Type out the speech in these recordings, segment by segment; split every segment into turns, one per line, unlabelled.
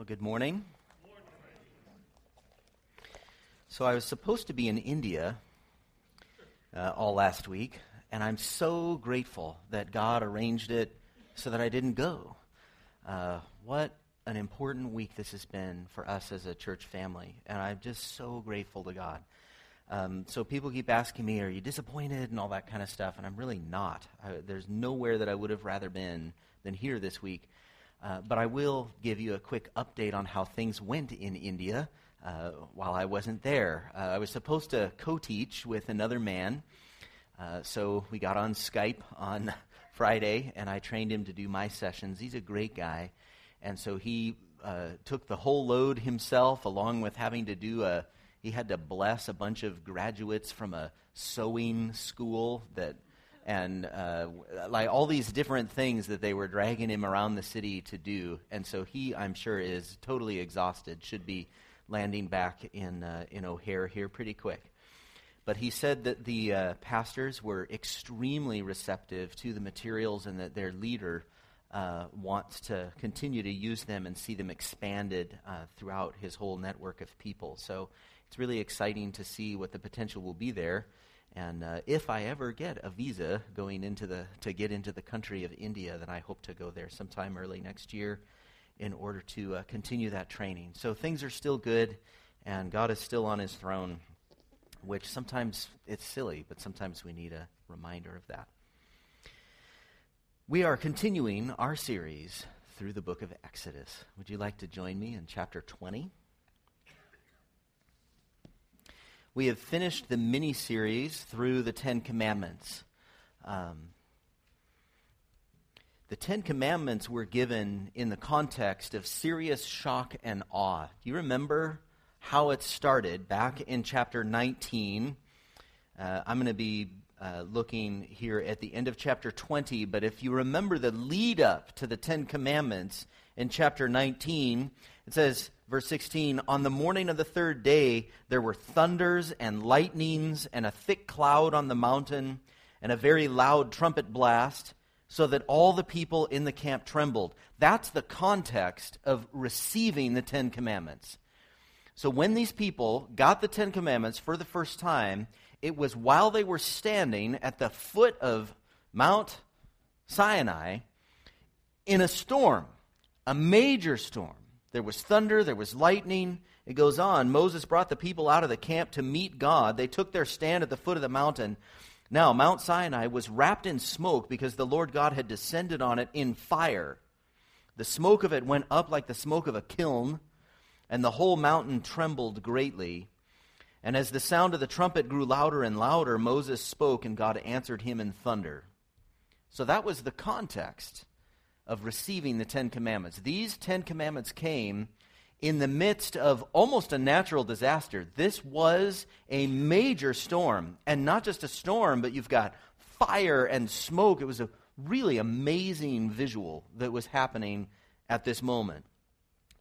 Well, good morning. So, I was supposed to be in India uh, all last week, and I'm so grateful that God arranged it so that I didn't go. Uh, what an important week this has been for us as a church family, and I'm just so grateful to God. Um, so people keep asking me, "Are you disappointed?" and all that kind of stuff, and I'm really not. I, there's nowhere that I would have rather been than here this week. Uh, but I will give you a quick update on how things went in India uh, while I wasn't there. Uh, I was supposed to co teach with another man. Uh, so we got on Skype on Friday, and I trained him to do my sessions. He's a great guy. And so he took the whole load himself, along with having to do a, he had to bless a bunch of graduates from a sewing school that and uh, like all these different things that they were dragging him around the city to do. And so he, I'm sure, is totally exhausted. Should be landing back in uh, in O'Hare here pretty quick. But he said that the uh, pastors were extremely receptive to the materials, and that their leader uh, wants to continue to use them and see them expanded uh, throughout his whole network of people. So it's really exciting to see what the potential will be there. And uh, if I ever get a visa going into the to get into the country of India, then I hope to go there sometime early next year in order to uh, continue that training. So things are still good, and God is still on His throne, which sometimes it's silly, but sometimes we need a reminder of that. We are continuing our series through the book of Exodus. Would you like to join me in chapter 20? We have finished the mini series through the Ten Commandments. Um, the Ten Commandments were given in the context of serious shock and awe. Do you remember how it started back in chapter 19? Uh, I'm going to be uh, looking here at the end of chapter 20, but if you remember the lead up to the Ten Commandments in chapter 19, it says, verse 16 On the morning of the third day, there were thunders and lightnings and a thick cloud on the mountain and a very loud trumpet blast, so that all the people in the camp trembled. That's the context of receiving the Ten Commandments. So when these people got the Ten Commandments for the first time, it was while they were standing at the foot of Mount Sinai in a storm, a major storm. There was thunder, there was lightning. It goes on. Moses brought the people out of the camp to meet God. They took their stand at the foot of the mountain. Now, Mount Sinai was wrapped in smoke because the Lord God had descended on it in fire. The smoke of it went up like the smoke of a kiln, and the whole mountain trembled greatly. And as the sound of the trumpet grew louder and louder, Moses spoke, and God answered him in thunder. So that was the context of receiving the Ten Commandments. These Ten Commandments came in the midst of almost a natural disaster. This was a major storm, and not just a storm, but you've got fire and smoke. It was a really amazing visual that was happening at this moment.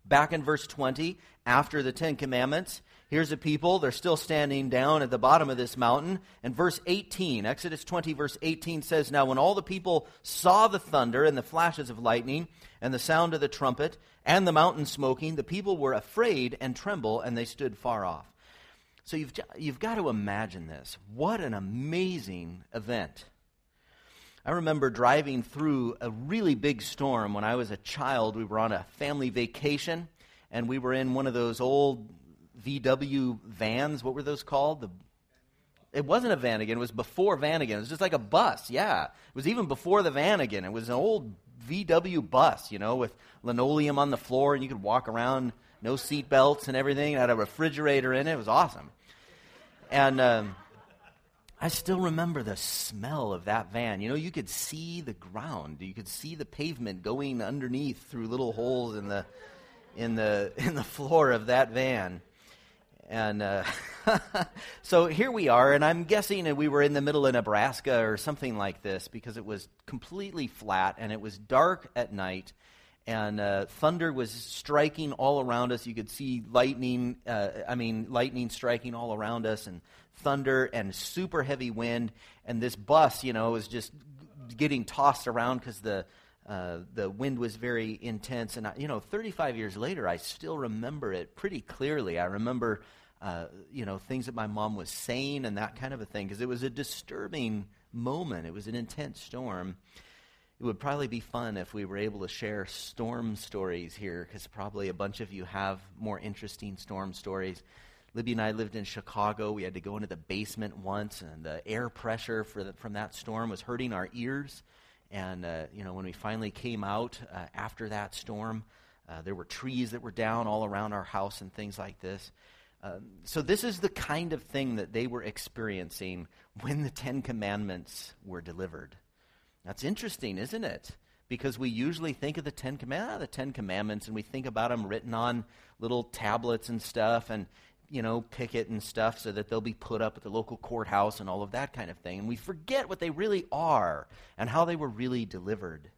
Back in verse 20, after the Ten Commandments, Here's a people, they're still standing down at the bottom of this mountain. And verse 18, Exodus 20, verse 18 says, Now when all the people saw the thunder and the flashes of lightning and the sound of the trumpet and the mountain smoking, the people were afraid and tremble, and they stood far off. So you've, you've got to imagine this. What an amazing event. I remember driving through a really big storm when I was a child. We were on a family vacation, and we were in one of those old VW vans. What were those called? The it wasn't a Vanagon. It was before Vanagon. It was just like a bus. Yeah, it was even before the Vanagon. It was an old VW bus, you know, with linoleum on the floor, and you could walk around, no seat belts and everything. It had a refrigerator in it. It was awesome. And um, I still remember the smell of that van. You know, you could see the ground. You could see the pavement going underneath through little holes in the in the in the floor of that van. And uh, so here we are, and I'm guessing that we were in the middle of Nebraska or something like this because it was completely flat and it was dark at night, and uh, thunder was striking all around us. You could see lightning, uh, I mean, lightning striking all around us, and thunder and super heavy wind. And this bus, you know, was just getting tossed around because the Uh, the wind was very intense, and I, you know, 35 years later, I still remember it pretty clearly. I remember, uh, you know, things that my mom was saying and that kind of a thing because it was a disturbing moment. It was an intense storm. It would probably be fun if we were able to share storm stories here because probably a bunch of you have more interesting storm stories. Libby and I lived in Chicago. We had to go into the basement once, and the air pressure the, from that storm was hurting our ears. And, uh, you know, when we finally came out uh, after that storm, uh, there were trees that were down all around our house and things like this. Um, so, this is the kind of thing that they were experiencing when the Ten Commandments were delivered. That's interesting, isn't it? Because we usually think of the Ten Commandments, ah, the Ten Commandments, and we think about them written on little tablets and stuff. And you know, picket and stuff so that they'll be put up at the local courthouse and all of that kind of thing. And we forget what they really are and how they were really delivered.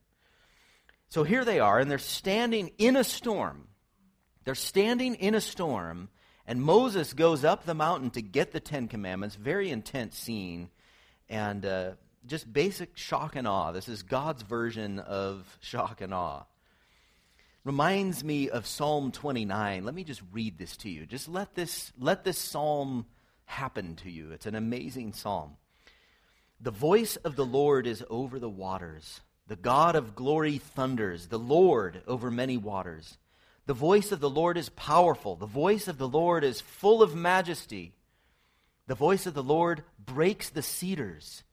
So here they are, and they're standing in a storm. They're standing in a storm, and Moses goes up the mountain to get the Ten Commandments. Very intense scene, and uh, just basic shock and awe. This is God's version of shock and awe reminds me of Psalm 29. Let me just read this to you. Just let this, let this psalm happen to you. It's an amazing psalm. The voice of the Lord is over the waters. The God of glory thunders, the Lord over many waters. The voice of the Lord is powerful. The voice of the Lord is full of majesty. The voice of the Lord breaks the cedars.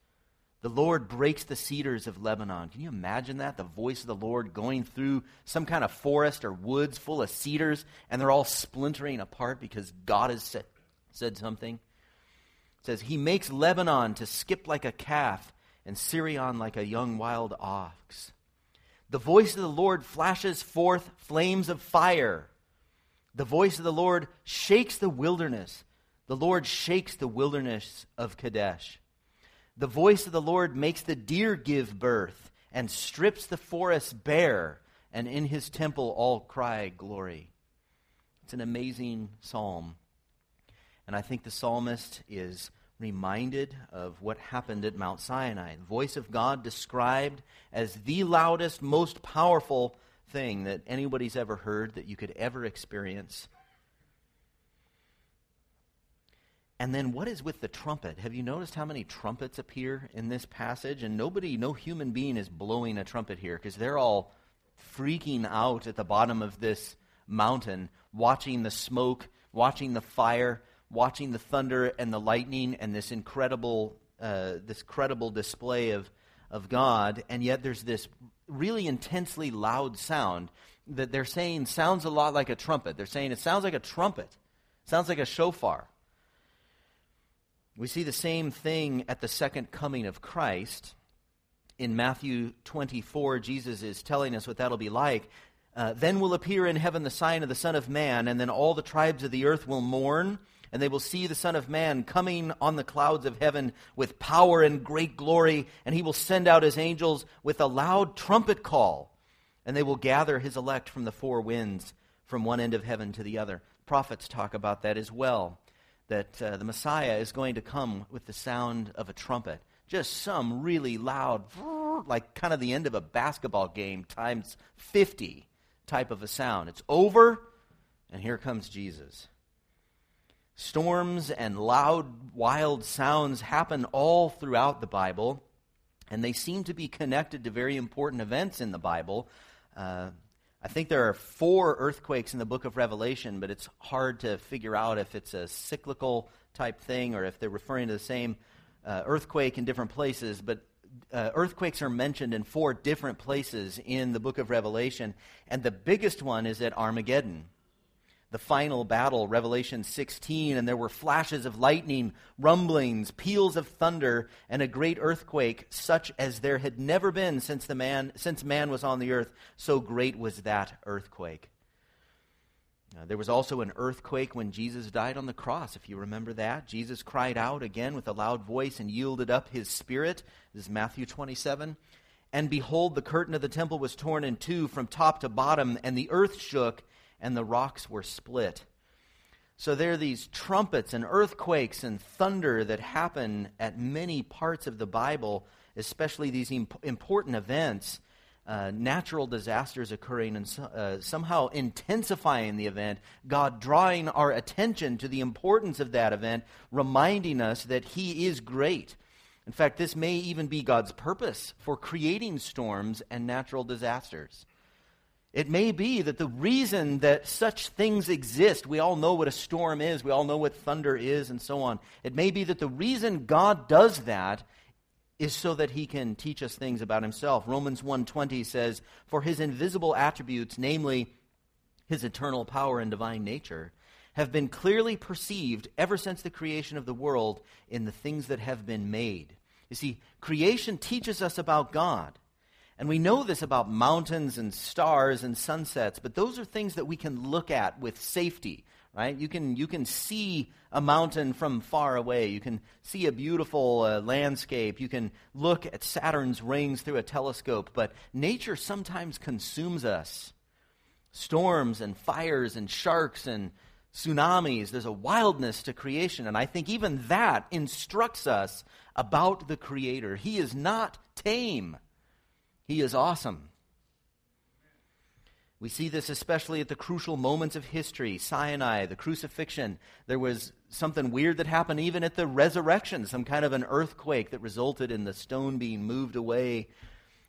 The Lord breaks the cedars of Lebanon. Can you imagine that? The voice of the Lord going through some kind of forest or woods full of cedars, and they're all splintering apart because God has said, said something. It says, He makes Lebanon to skip like a calf, and Sirion like a young wild ox. The voice of the Lord flashes forth flames of fire. The voice of the Lord shakes the wilderness. The Lord shakes the wilderness of Kadesh. The voice of the Lord makes the deer give birth and strips the forest bare, and in his temple all cry glory. It's an amazing psalm. And I think the psalmist is reminded of what happened at Mount Sinai. The voice of God described as the loudest, most powerful thing that anybody's ever heard, that you could ever experience. And then what is with the trumpet? Have you noticed how many trumpets appear in this passage? And nobody, no human being is blowing a trumpet here because they're all freaking out at the bottom of this mountain, watching the smoke, watching the fire, watching the thunder and the lightning and this incredible, uh, this credible display of, of God. And yet there's this really intensely loud sound that they're saying sounds a lot like a trumpet. They're saying it sounds like a trumpet, sounds like a shofar. We see the same thing at the second coming of Christ. In Matthew 24, Jesus is telling us what that'll be like. Uh, then will appear in heaven the sign of the Son of Man, and then all the tribes of the earth will mourn, and they will see the Son of Man coming on the clouds of heaven with power and great glory, and he will send out his angels with a loud trumpet call, and they will gather his elect from the four winds, from one end of heaven to the other. Prophets talk about that as well that uh, the Messiah is going to come with the sound of a trumpet. Just some really loud, like kind of the end of a basketball game times 50 type of a sound. It's over, and here comes Jesus. Storms and loud, wild sounds happen all throughout the Bible, and they seem to be connected to very important events in the Bible. Uh, I think there are four earthquakes in the book of Revelation, but it's hard to figure out if it's a cyclical type thing or if they're referring to the same uh, earthquake in different places. But uh, earthquakes are mentioned in four different places in the book of Revelation, and the biggest one is at Armageddon the final battle, Revelation 16, and there were flashes of lightning, rumblings, peals of thunder, and a great earthquake, such as there had never been since, the man, since man was on the earth. So great was that earthquake. There was also an earthquake when Jesus died on the cross, if you remember that. Jesus cried out again with a loud voice and yielded up his spirit. This is Matthew 27. And behold, the curtain of the temple was torn in two from top to bottom, and the earth shook and the rocks were split. So there are these trumpets and earthquakes and thunder that happen at many parts of the Bible, especially these imp- important events. uh, natural disasters occurring and so, uh, somehow intensifying the event, God drawing our attention to the importance of that event, reminding us that He is great. In fact, this may even be God's purpose for creating storms and natural disasters. It may be that the reason that such things exist, we all know what a storm is, we all know what thunder is, and so on. It may be that the reason God does that is so that he can teach us things about himself. Romans 1:20 says, "For his invisible attributes, namely his eternal power and divine nature, have been clearly perceived ever since the creation of the world in the things that have been made." You see, creation teaches us about God. And we know this about mountains and stars and sunsets, but those are things that we can look at with safety right? You can, you can see a mountain from far away. You can see a beautiful uh, landscape. You can look at Saturn's rings through a telescope. But nature sometimes consumes us. Storms and fires and sharks and tsunamis. There's a wildness to creation. And I think even that instructs us about the Creator. He is not tame, He is awesome. We see this especially at the crucial moments of history Sinai, the crucifixion. There was something weird that happened even at the resurrection, some kind of an earthquake that resulted in the stone being moved away.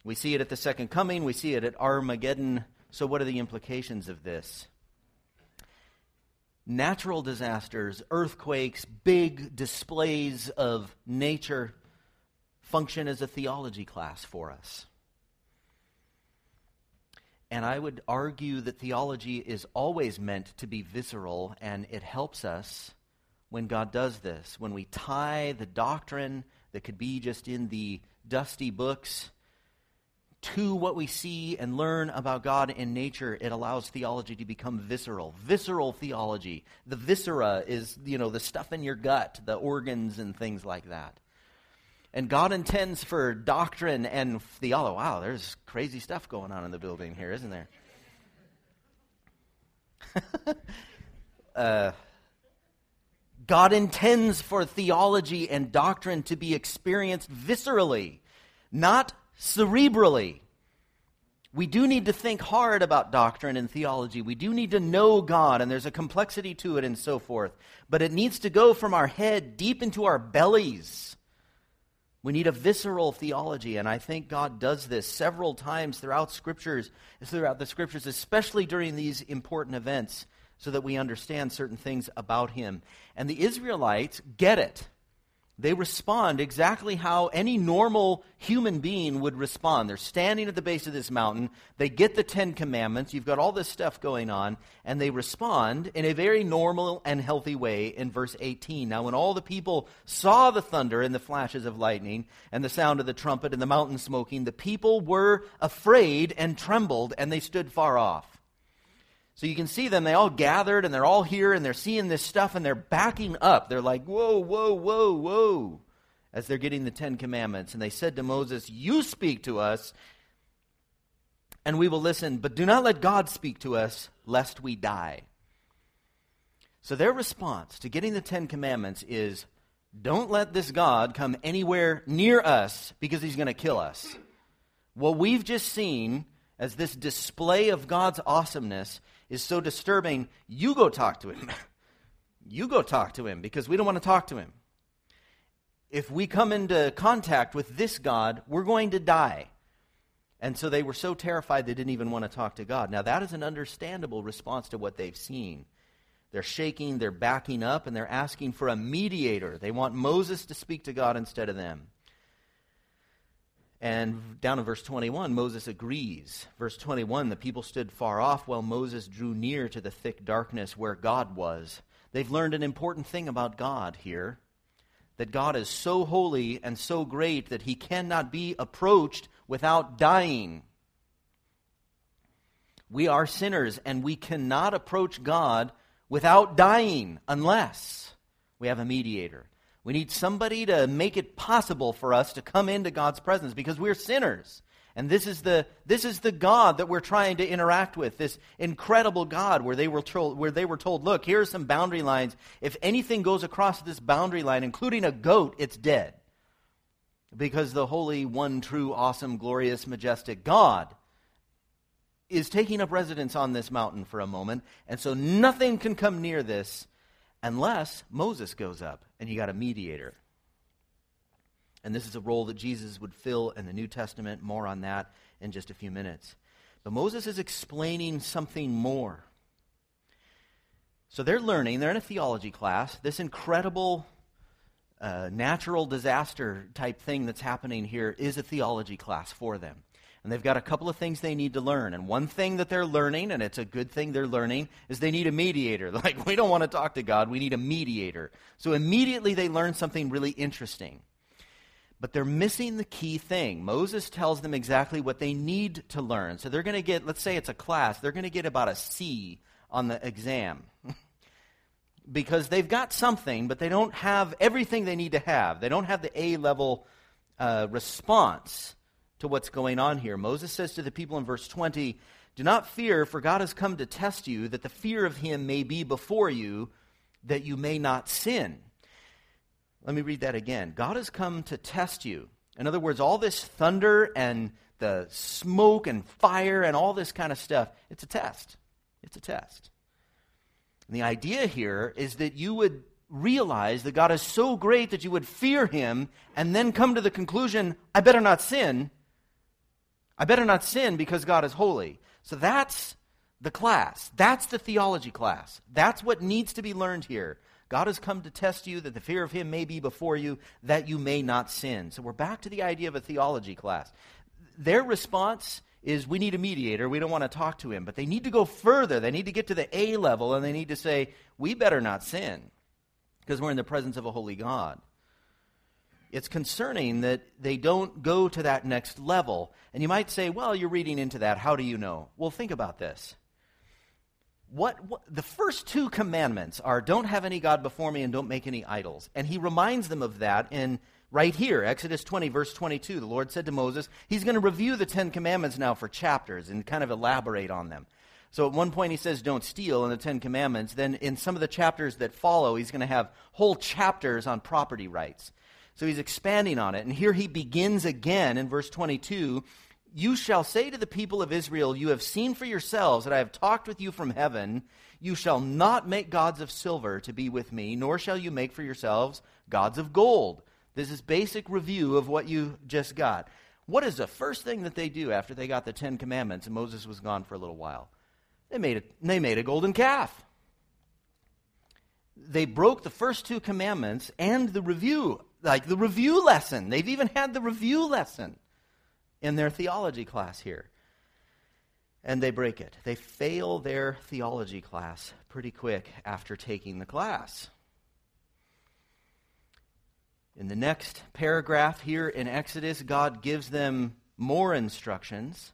We see it at the second coming, we see it at Armageddon. So, what are the implications of this? Natural disasters, earthquakes, big displays of nature function as a theology class for us. And I would argue that theology is always meant to be visceral, and it helps us when God does this. When we tie the doctrine that could be just in the dusty books to what we see and learn about God in nature, it allows theology to become visceral. Visceral theology. The viscera is, you know, the stuff in your gut, the organs and things like that. And God intends for doctrine and theology. Wow, there's crazy stuff going on in the building here, isn't there? uh, God intends for theology and doctrine to be experienced viscerally, not cerebrally. We do need to think hard about doctrine and theology. We do need to know God, and there's a complexity to it and so forth. But it needs to go from our head deep into our bellies we need a visceral theology, and I think God does this several times throughout scriptures, throughout the scriptures, especially during these important events, so that we understand certain things about Him. And the Israelites get it. They respond exactly how any normal human being would respond. They're standing at the base of this mountain. They get the Ten Commandments. You've got all this stuff going on. And they respond in a very normal and healthy way in verse 18. Now, when all the people saw the thunder and the flashes of lightning and the sound of the trumpet and the mountain smoking, the people were afraid and trembled, and they stood far off. So you can see them, they all gathered and they're all here and they're seeing this stuff and they're backing up. They're like, whoa, whoa, whoa, whoa, as they're getting the Ten Commandments. And they said to Moses, You speak to us and we will listen, but do not let God speak to us, lest we die. So their response to getting the Ten Commandments is, Don't let this God come anywhere near us because he's going to kill us. What we've just seen as this display of God's awesomeness is so disturbing, you go talk to him. you go talk to him because we don't want to talk to him. If we come into contact with this God, we're going to die. And so they were so terrified they didn't even want to talk to God. Now, that is an understandable response to what they've seen. They're shaking, they're backing up, and they're asking for a mediator. They want Moses to speak to God instead of them. And down in verse 21, Moses agrees. Verse 21 the people stood far off while Moses drew near to the thick darkness where God was. They've learned an important thing about God here that God is so holy and so great that he cannot be approached without dying. We are sinners and we cannot approach God without dying unless we have a mediator. We need somebody to make it possible for us to come into God's presence because we're sinners. And this is the this is the God that we're trying to interact with, this incredible God where they were told where they were told, look, here are some boundary lines. If anything goes across this boundary line, including a goat, it's dead. Because the holy, one true, awesome, glorious, majestic God is taking up residence on this mountain for a moment, and so nothing can come near this unless Moses goes up and you got a mediator. And this is a role that Jesus would fill in the New Testament. More on that in just a few minutes. But Moses is explaining something more. So they're learning, they're in a theology class, this incredible uh, natural disaster type thing that's happening here is a theology class for them. And they've got a couple of things they need to learn. And one thing that they're learning, and it's a good thing they're learning, is they need a mediator. Like, we don't want to talk to God, we need a mediator. So immediately they learn something really interesting. But they're missing the key thing. Moses tells them exactly what they need to learn. So they're going to get, let's say it's a class, they're going to get about a C on the exam. because they've got something, but they don't have everything they need to have. They don't have the A level uh, response to what's going on here. Moses says to the people in verse 20, Do not fear, for God has come to test you, that the fear of him may be before you, that you may not sin. Let me read that again. God has come to test you. In other words, all this thunder and the smoke and fire and all this kind of stuff, it's a test. It's a test. And the idea here is that you would realize that God is so great that you would fear him and then come to the conclusion, I better not sin. I better not sin because God is holy. So that's the class. That's the theology class. That's what needs to be learned here. God has come to test you that the fear of him may be before you, that you may not sin. So we're back to the idea of a theology class. Their response is we need a mediator. We don't want to talk to him. But they need to go further. They need to get to the A level and they need to say, we better not sin because we're in the presence of a holy God. It's concerning that they don't go to that next level. And you might say, well, you're reading into that. How do you know? Well, think about this. What, what, the first two commandments are don't have any god before me and don't make any idols and he reminds them of that in right here, Exodus 20, verse 22, the Lord said to Moses, He's going to review the Ten Commandments now for chapters and kind of elaborate on them. So at one point he says, Don't steal in the Ten Commandments. Then in some of the chapters that follow, he's going to have whole chapters on property rights. So he's expanding on it. And here he begins again in verse 22 You shall say to the people of Israel, You have seen for yourselves that I have talked with you from heaven. You shall not make gods of silver to be with me, nor shall you make for yourselves gods of gold this is basic review of what you just got. What is the first thing that they do after they got the Ten Commandments and Moses was gone for a little while? They made a, they made a golden calf. They broke the first two commandments and the review, like the review lesson. They've even had the review lesson in their theology class here. And they break it. They fail their theology class pretty quick after taking the class. In the next paragraph here in Exodus, God gives them more instructions.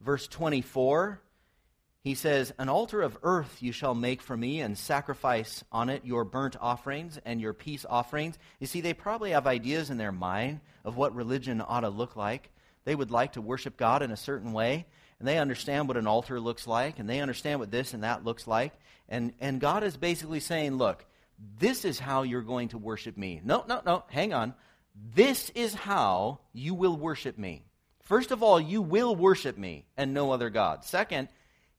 Verse 24, he says, An altar of earth you shall make for me, and sacrifice on it your burnt offerings and your peace offerings. You see, they probably have ideas in their mind of what religion ought to look like. They would like to worship God in a certain way, and they understand what an altar looks like, and they understand what this and that looks like. And, and God is basically saying, Look, this is how you're going to worship me. No, no, no, hang on. This is how you will worship me. First of all, you will worship me and no other God. Second,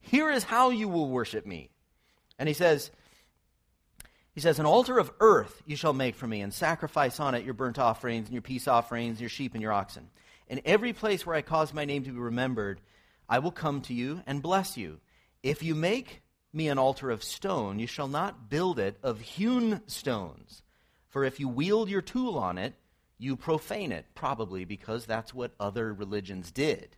here is how you will worship me. And he says, he says, An altar of earth you shall make for me, and sacrifice on it your burnt offerings, and your peace offerings, your sheep and your oxen. In every place where I cause my name to be remembered, I will come to you and bless you. If you make me an altar of stone, you shall not build it of hewn stones. For if you wield your tool on it, you profane it, probably because that's what other religions did.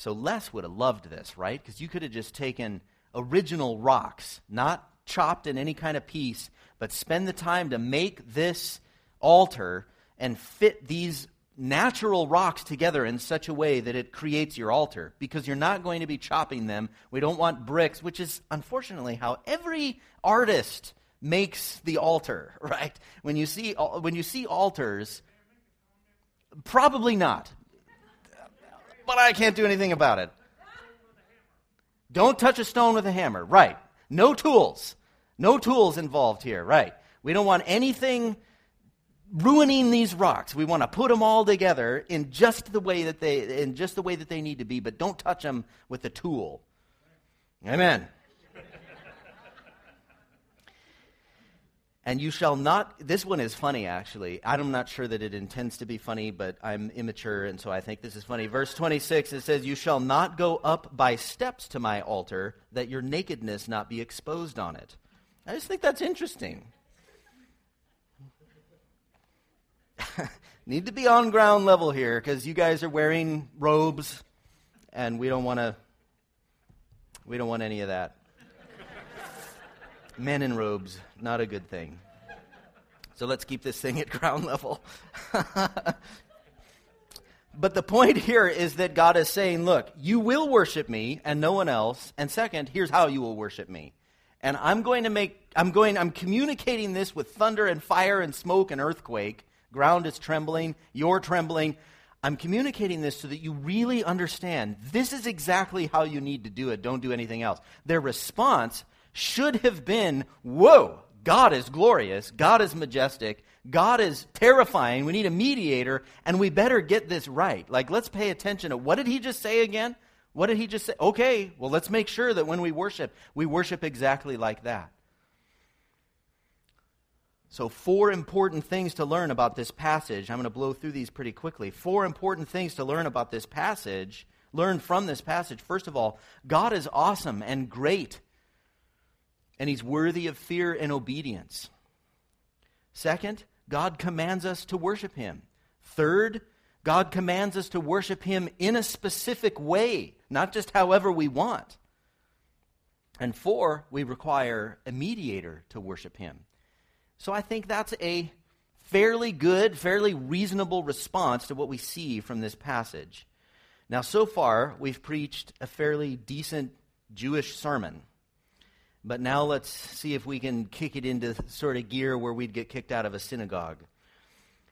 So Les would have loved this, right? Because you could have just taken original rocks, not chopped in any kind of piece, but spend the time to make this altar and fit these natural rocks together in such a way that it creates your altar because you're not going to be chopping them. We don't want bricks, which is unfortunately how every artist makes the altar, right? When you see when you see altars probably not. But I can't do anything about it. Don't touch a stone with a hammer, right? No tools. No tools involved here, right? We don't want anything ruining these rocks. We want to put them all together in just the way that they in just the way that they need to be, but don't touch them with a tool. Amen. And you shall not, this one is funny actually. I'm not sure that it intends to be funny, but I'm immature, and so I think this is funny. Verse 26, it says, You shall not go up by steps to my altar, that your nakedness not be exposed on it. I just think that's interesting. Need to be on ground level here because you guys are wearing robes, and we don't want to. We don't want any of that. Men in robes, not a good thing. So let's keep this thing at ground level. but the point here is that God is saying, look, you will worship me and no one else. And second, here's how you will worship me. And I'm going to make, I'm going, I'm communicating this with thunder and fire and smoke and earthquake. Ground is trembling, you're trembling. I'm communicating this so that you really understand this is exactly how you need to do it. Don't do anything else. Their response should have been, Whoa, God is glorious. God is majestic. God is terrifying. We need a mediator, and we better get this right. Like, let's pay attention to what did he just say again? What did he just say? Okay, well, let's make sure that when we worship, we worship exactly like that. So, four important things to learn about this passage. I'm going to blow through these pretty quickly. Four important things to learn about this passage. Learn from this passage. First of all, God is awesome and great and he's worthy of fear and obedience. Second, God commands us to worship him. Third, God commands us to worship him in a specific way, not just however we want. And four, we require a mediator to worship him. So I think that's a fairly good, fairly reasonable response to what we see from this passage. Now, so far, we've preached a fairly decent Jewish sermon. But now let's see if we can kick it into sort of gear where we'd get kicked out of a synagogue.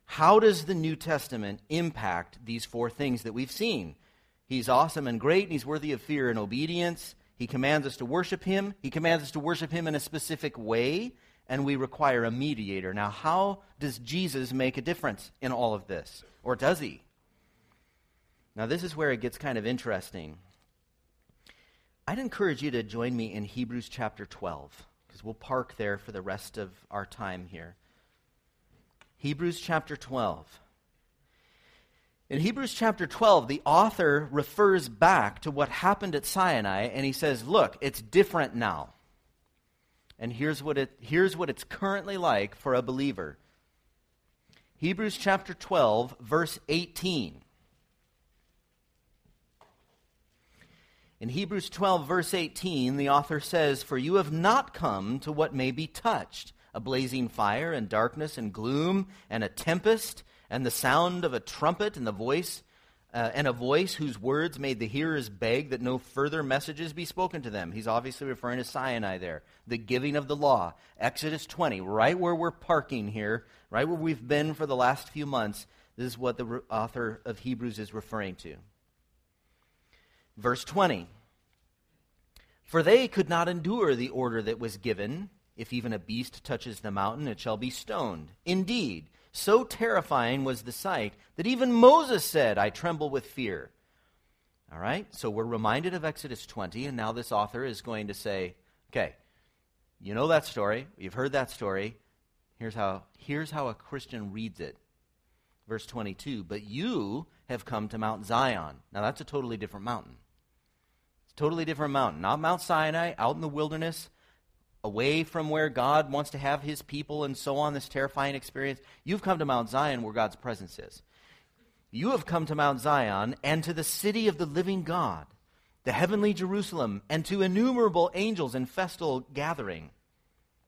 How does the New Testament impact these four things that we've seen? He's awesome and great, and he's worthy of fear and obedience. He commands us to worship him. He commands us to worship him in a specific way, and we require a mediator. Now, how does Jesus make a difference in all of this? Or does he? Now, this is where it gets kind of interesting. I'd encourage you to join me in Hebrews chapter 12, because we'll park there for the rest of our time here. Hebrews chapter 12. In Hebrews chapter 12, the author refers back to what happened at Sinai, and he says, Look, it's different now. And here's what, it, here's what it's currently like for a believer. Hebrews chapter 12, verse 18. In Hebrews 12, verse 18, the author says, For you have not come to what may be touched a blazing fire, and darkness, and gloom, and a tempest, and the sound of a trumpet, and the voice. Uh, and a voice whose words made the hearers beg that no further messages be spoken to them. He's obviously referring to Sinai there, the giving of the law. Exodus 20, right where we're parking here, right where we've been for the last few months. This is what the author of Hebrews is referring to. Verse 20 For they could not endure the order that was given. If even a beast touches the mountain, it shall be stoned. Indeed, so terrifying was the sight that even Moses said, I tremble with fear. All right, so we're reminded of Exodus 20, and now this author is going to say, okay, you know that story, you've heard that story. Here's how, here's how a Christian reads it. Verse 22 But you have come to Mount Zion. Now, that's a totally different mountain. Totally different mountain. Not Mount Sinai, out in the wilderness, away from where God wants to have his people and so on, this terrifying experience. You've come to Mount Zion where God's presence is. You have come to Mount Zion and to the city of the living God, the heavenly Jerusalem, and to innumerable angels in festal gathering.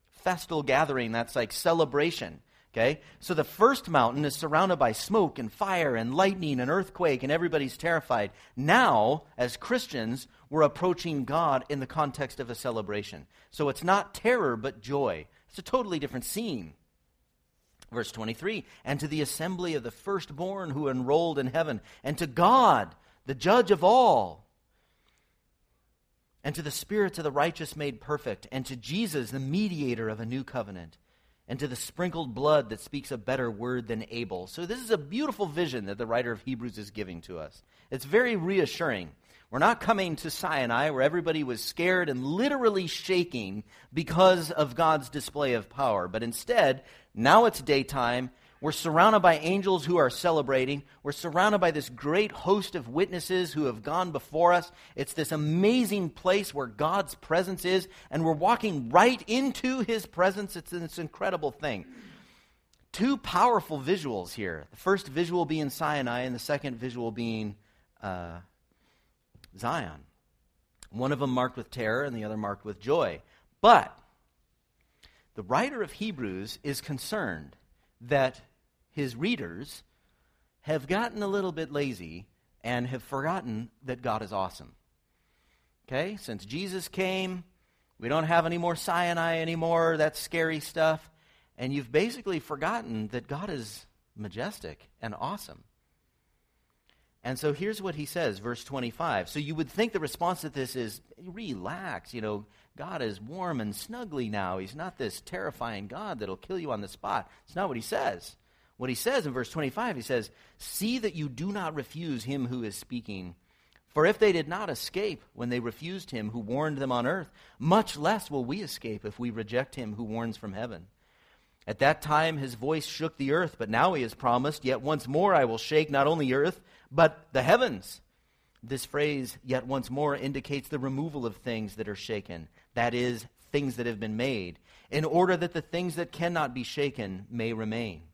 Festal gathering, that's like celebration. Okay? So the first mountain is surrounded by smoke and fire and lightning and earthquake, and everybody's terrified. Now, as Christians, we're approaching God in the context of a celebration. So it's not terror, but joy. It's a totally different scene. Verse 23 And to the assembly of the firstborn who enrolled in heaven, and to God, the judge of all, and to the spirits of the righteous made perfect, and to Jesus, the mediator of a new covenant and to the sprinkled blood that speaks a better word than Abel. So, this is a beautiful vision that the writer of Hebrews is giving to us. It's very reassuring. We're not coming to Sinai where everybody was scared and literally shaking because of God's display of power, but instead, now it's daytime we're surrounded by angels who are celebrating. We're surrounded by this great host of witnesses who have gone before us. It's this amazing place where God's presence is, and we're walking right into his presence. It's this incredible thing. Two powerful visuals here. The first visual being Sinai, and the second visual being uh, Zion. One of them marked with terror, and the other marked with joy. But the writer of Hebrews is concerned that his readers have gotten a little bit lazy and have forgotten that God is awesome. Okay? Since Jesus came, we don't have any more Sinai anymore, that scary stuff. And you've basically forgotten that God is majestic and awesome. And so here's what he says, verse 25. So you would think the response to this is relax. You know, God is warm and snuggly now. He's not this terrifying God that'll kill you on the spot. It's not what he says. What he says in verse 25, he says, See that you do not refuse him who is speaking. For if they did not escape when they refused him who warned them on earth, much less will we escape if we reject him who warns from heaven. At that time his voice shook the earth, but now he has promised, Yet once more I will shake not only earth, but the heavens. This phrase, yet once more, indicates the removal of things that are shaken, that is, things that have been made, in order that the things that cannot be shaken may remain.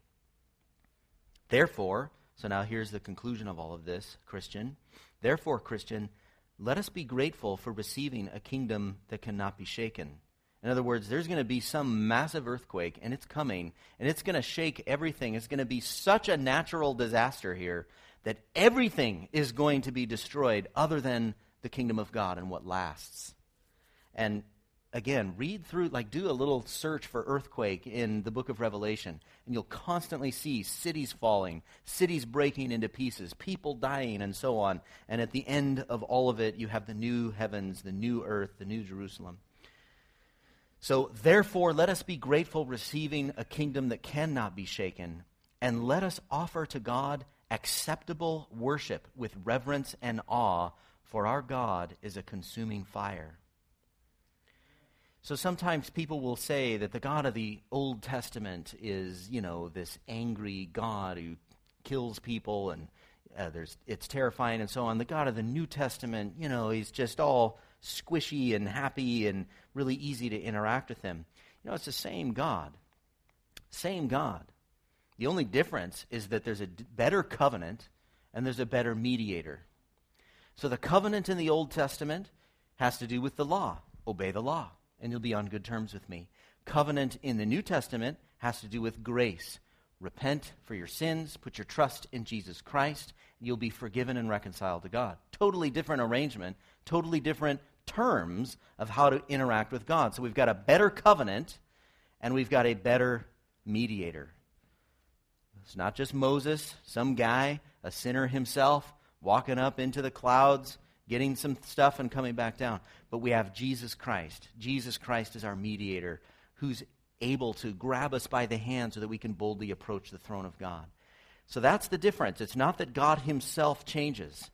Therefore, so now here's the conclusion of all of this, Christian. Therefore, Christian, let us be grateful for receiving a kingdom that cannot be shaken. In other words, there's going to be some massive earthquake, and it's coming, and it's going to shake everything. It's going to be such a natural disaster here that everything is going to be destroyed other than the kingdom of God and what lasts. And again, read through, like, do a little search for earthquake in the book of Revelation, and you'll constantly see cities falling, cities breaking into pieces, people dying, and so on. And at the end of all of it, you have the new heavens, the new earth, the new Jerusalem. So, therefore, let us be grateful, receiving a kingdom that cannot be shaken, and let us offer to God acceptable worship with reverence and awe, for our God is a consuming fire. So sometimes people will say that the God of the Old Testament is, you know, this angry God who kills people and uh, there's, it's terrifying and so on. The God of the New Testament, you know, he's just all squishy and happy and really easy to interact with him. You know, it's the same God. Same God. The only difference is that there's a d- better covenant and there's a better mediator. So the covenant in the Old Testament has to do with the law. Obey the law and you'll be on good terms with me. Covenant in the New Testament has to do with grace. Repent for your sins, put your trust in Jesus Christ, and you'll be forgiven and reconciled to God. Totally different arrangement, totally different terms of how to interact with God. So we've got a better covenant and we've got a better mediator. It's not just Moses, some guy, a sinner himself, walking up into the clouds getting some stuff and coming back down. But we have Jesus Christ. Jesus Christ is our mediator who's able to grab us by the hand so that we can boldly approach the throne of God. So that's the difference. It's not that God himself changes,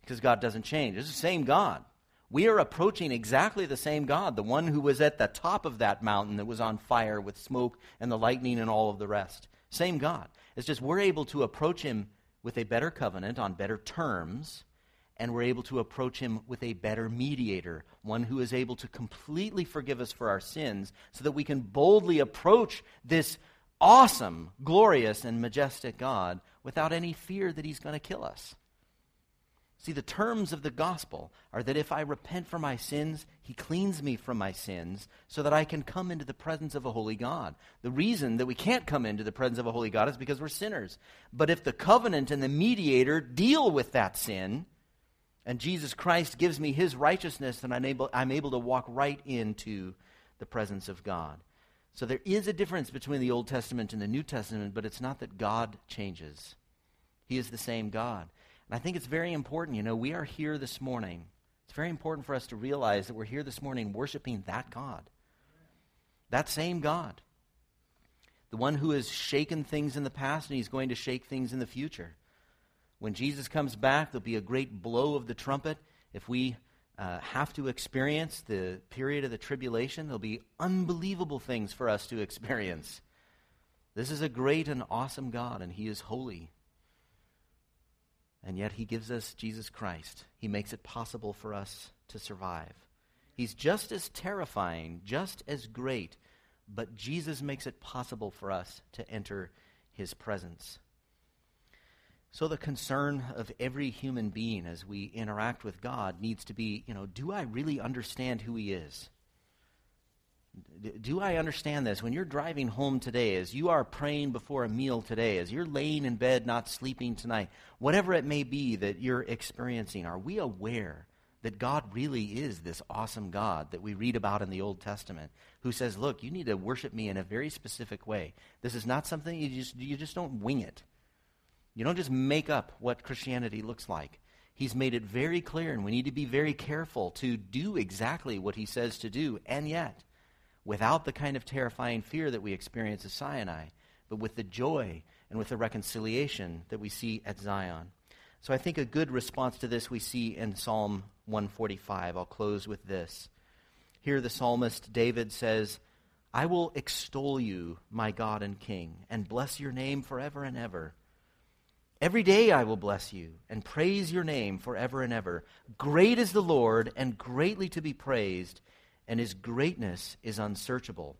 because God doesn't change. It's the same God. We are approaching exactly the same God, the one who was at the top of that mountain that was on fire with smoke and the lightning and all of the rest. Same God. It's just we're able to approach him with a better covenant on better terms and we're able to approach him with a better mediator, one who is able to completely forgive us for our sins, so that we can boldly approach this awesome, glorious, and majestic God without any fear that he's going to kill us. See, the terms of the gospel are that if I repent for my sins, he cleans me from my sins so that I can come into the presence of a holy God. The reason that we can't come into the presence of a holy God is because we're sinners. But if the covenant and the mediator deal with that sin, and Jesus Christ gives me his righteousness, and I'm able, I'm able to walk right into the presence of God. So there is a difference between the Old Testament and the New Testament, but it's not that God changes. He is the same God. And I think it's very important. You know, we are here this morning. It's very important for us to realize that we're here this morning worshiping that God. That same God. the one who has shaken things in the past and he's going to shake things in the future. When Jesus comes back, there'll be a great blow of the trumpet. If we uh, have to experience the period of the tribulation, there'll be unbelievable things for us to experience. This is a great and awesome God, and He is holy. And yet, He gives us Jesus Christ. He makes it possible for us to survive. He's just as terrifying, just as great, but Jesus makes it possible for us to enter His presence. So, the concern of every human being as we interact with God needs to be you know, do I really understand who He is? Do I understand this? When you're driving home today, as you are praying before a meal today, as you're laying in bed not sleeping tonight, whatever it may be that you're experiencing, are we aware that God really is this awesome God that we read about in the Old Testament, who says, Look, you need to worship me in a very specific way. This is not something you just, you just don't wing it. You don't just make up what Christianity looks like. He's made it very clear, and we need to be very careful to do exactly what he says to do, and yet, without the kind of terrifying fear that we experience at Sinai, but with the joy and with the reconciliation that we see at Zion. So I think a good response to this we see in Psalm 145. I'll close with this. Here the psalmist David says, I will extol you, my God and King, and bless your name forever and ever. Every day I will bless you and praise your name forever and ever. Great is the Lord and greatly to be praised, and his greatness is unsearchable.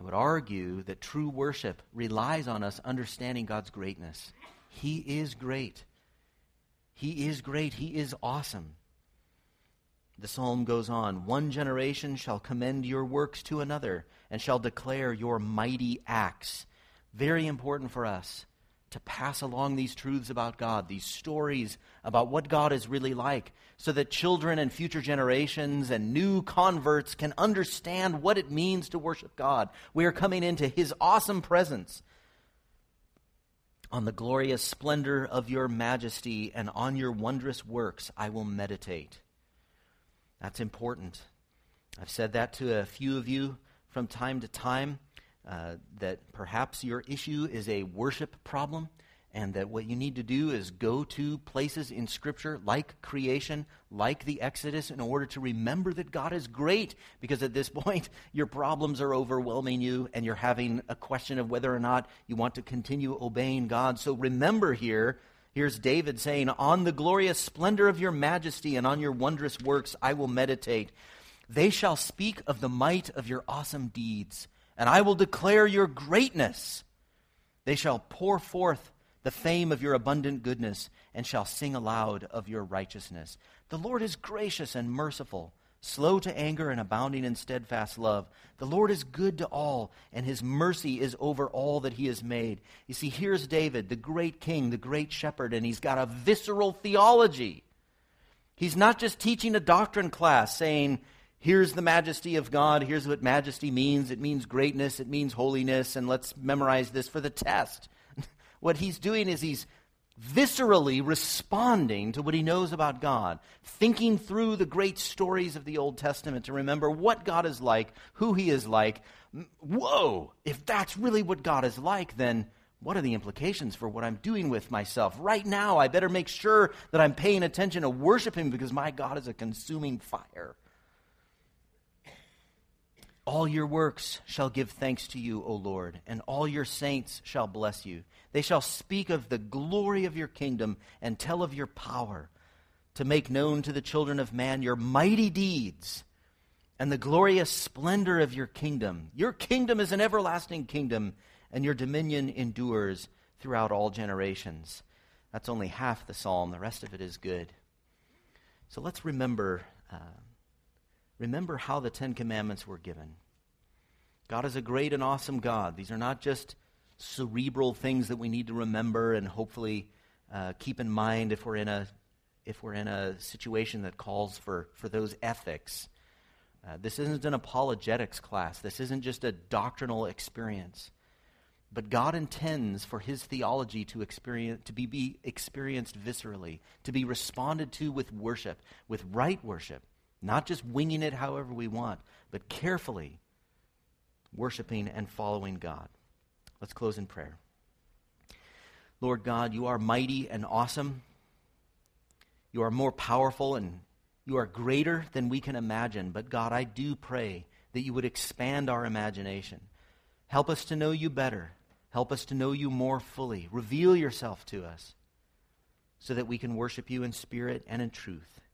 I would argue that true worship relies on us understanding God's greatness. He is great. He is great. He is awesome. The psalm goes on One generation shall commend your works to another and shall declare your mighty acts. Very important for us to pass along these truths about God, these stories about what God is really like, so that children and future generations and new converts can understand what it means to worship God. We are coming into His awesome presence on the glorious splendor of your majesty and on your wondrous works I will meditate. That's important. I've said that to a few of you from time to time uh, that perhaps your issue is a worship problem and that what you need to do is go to places in Scripture like creation, like the Exodus, in order to remember that God is great. Because at this point, your problems are overwhelming you, and you're having a question of whether or not you want to continue obeying God. So remember here, here's David saying, On the glorious splendor of your majesty and on your wondrous works I will meditate. They shall speak of the might of your awesome deeds, and I will declare your greatness. They shall pour forth the fame of your abundant goodness and shall sing aloud of your righteousness. The Lord is gracious and merciful, slow to anger and abounding in steadfast love. The Lord is good to all, and his mercy is over all that he has made. You see, here's David, the great king, the great shepherd, and he's got a visceral theology. He's not just teaching a doctrine class saying, here's the majesty of God, here's what majesty means. It means greatness, it means holiness, and let's memorize this for the test what he's doing is he's viscerally responding to what he knows about God, thinking through the great stories of the Old Testament to remember what God is like, who he is like. Whoa, if that's really what God is like, then what are the implications for what I'm doing with myself? Right now, I better make sure that I'm paying attention to worship him because my God is a consuming fire. All your works shall give thanks to you, O Lord, and all your saints shall bless you. They shall speak of the glory of your kingdom and tell of your power, to make known to the children of man your mighty deeds and the glorious splendor of your kingdom. Your kingdom is an everlasting kingdom, and your dominion endures throughout all generations. That's only half the psalm, the rest of it is good. So let's remember. Uh, remember how the Ten Commandments were given. God is a great and awesome God. These are not just cerebral things that we need to remember and hopefully uh, keep in mind if we're in a if we're in a situation that calls for, for those ethics. Uh, this isn't an apologetics class. This isn't just a doctrinal experience. But God intends for his theology to, experience, to be, be experienced viscerally, to be responded to with worship, with right worship, not just winging it however we want, but carefully worshiping and following God. Let's close in prayer. Lord God, you are mighty and awesome. You are more powerful and you are greater than we can imagine. But God, I do pray that you would expand our imagination. Help us to know you better. Help us to know you more fully. Reveal yourself to us so that we can worship you in spirit and in truth.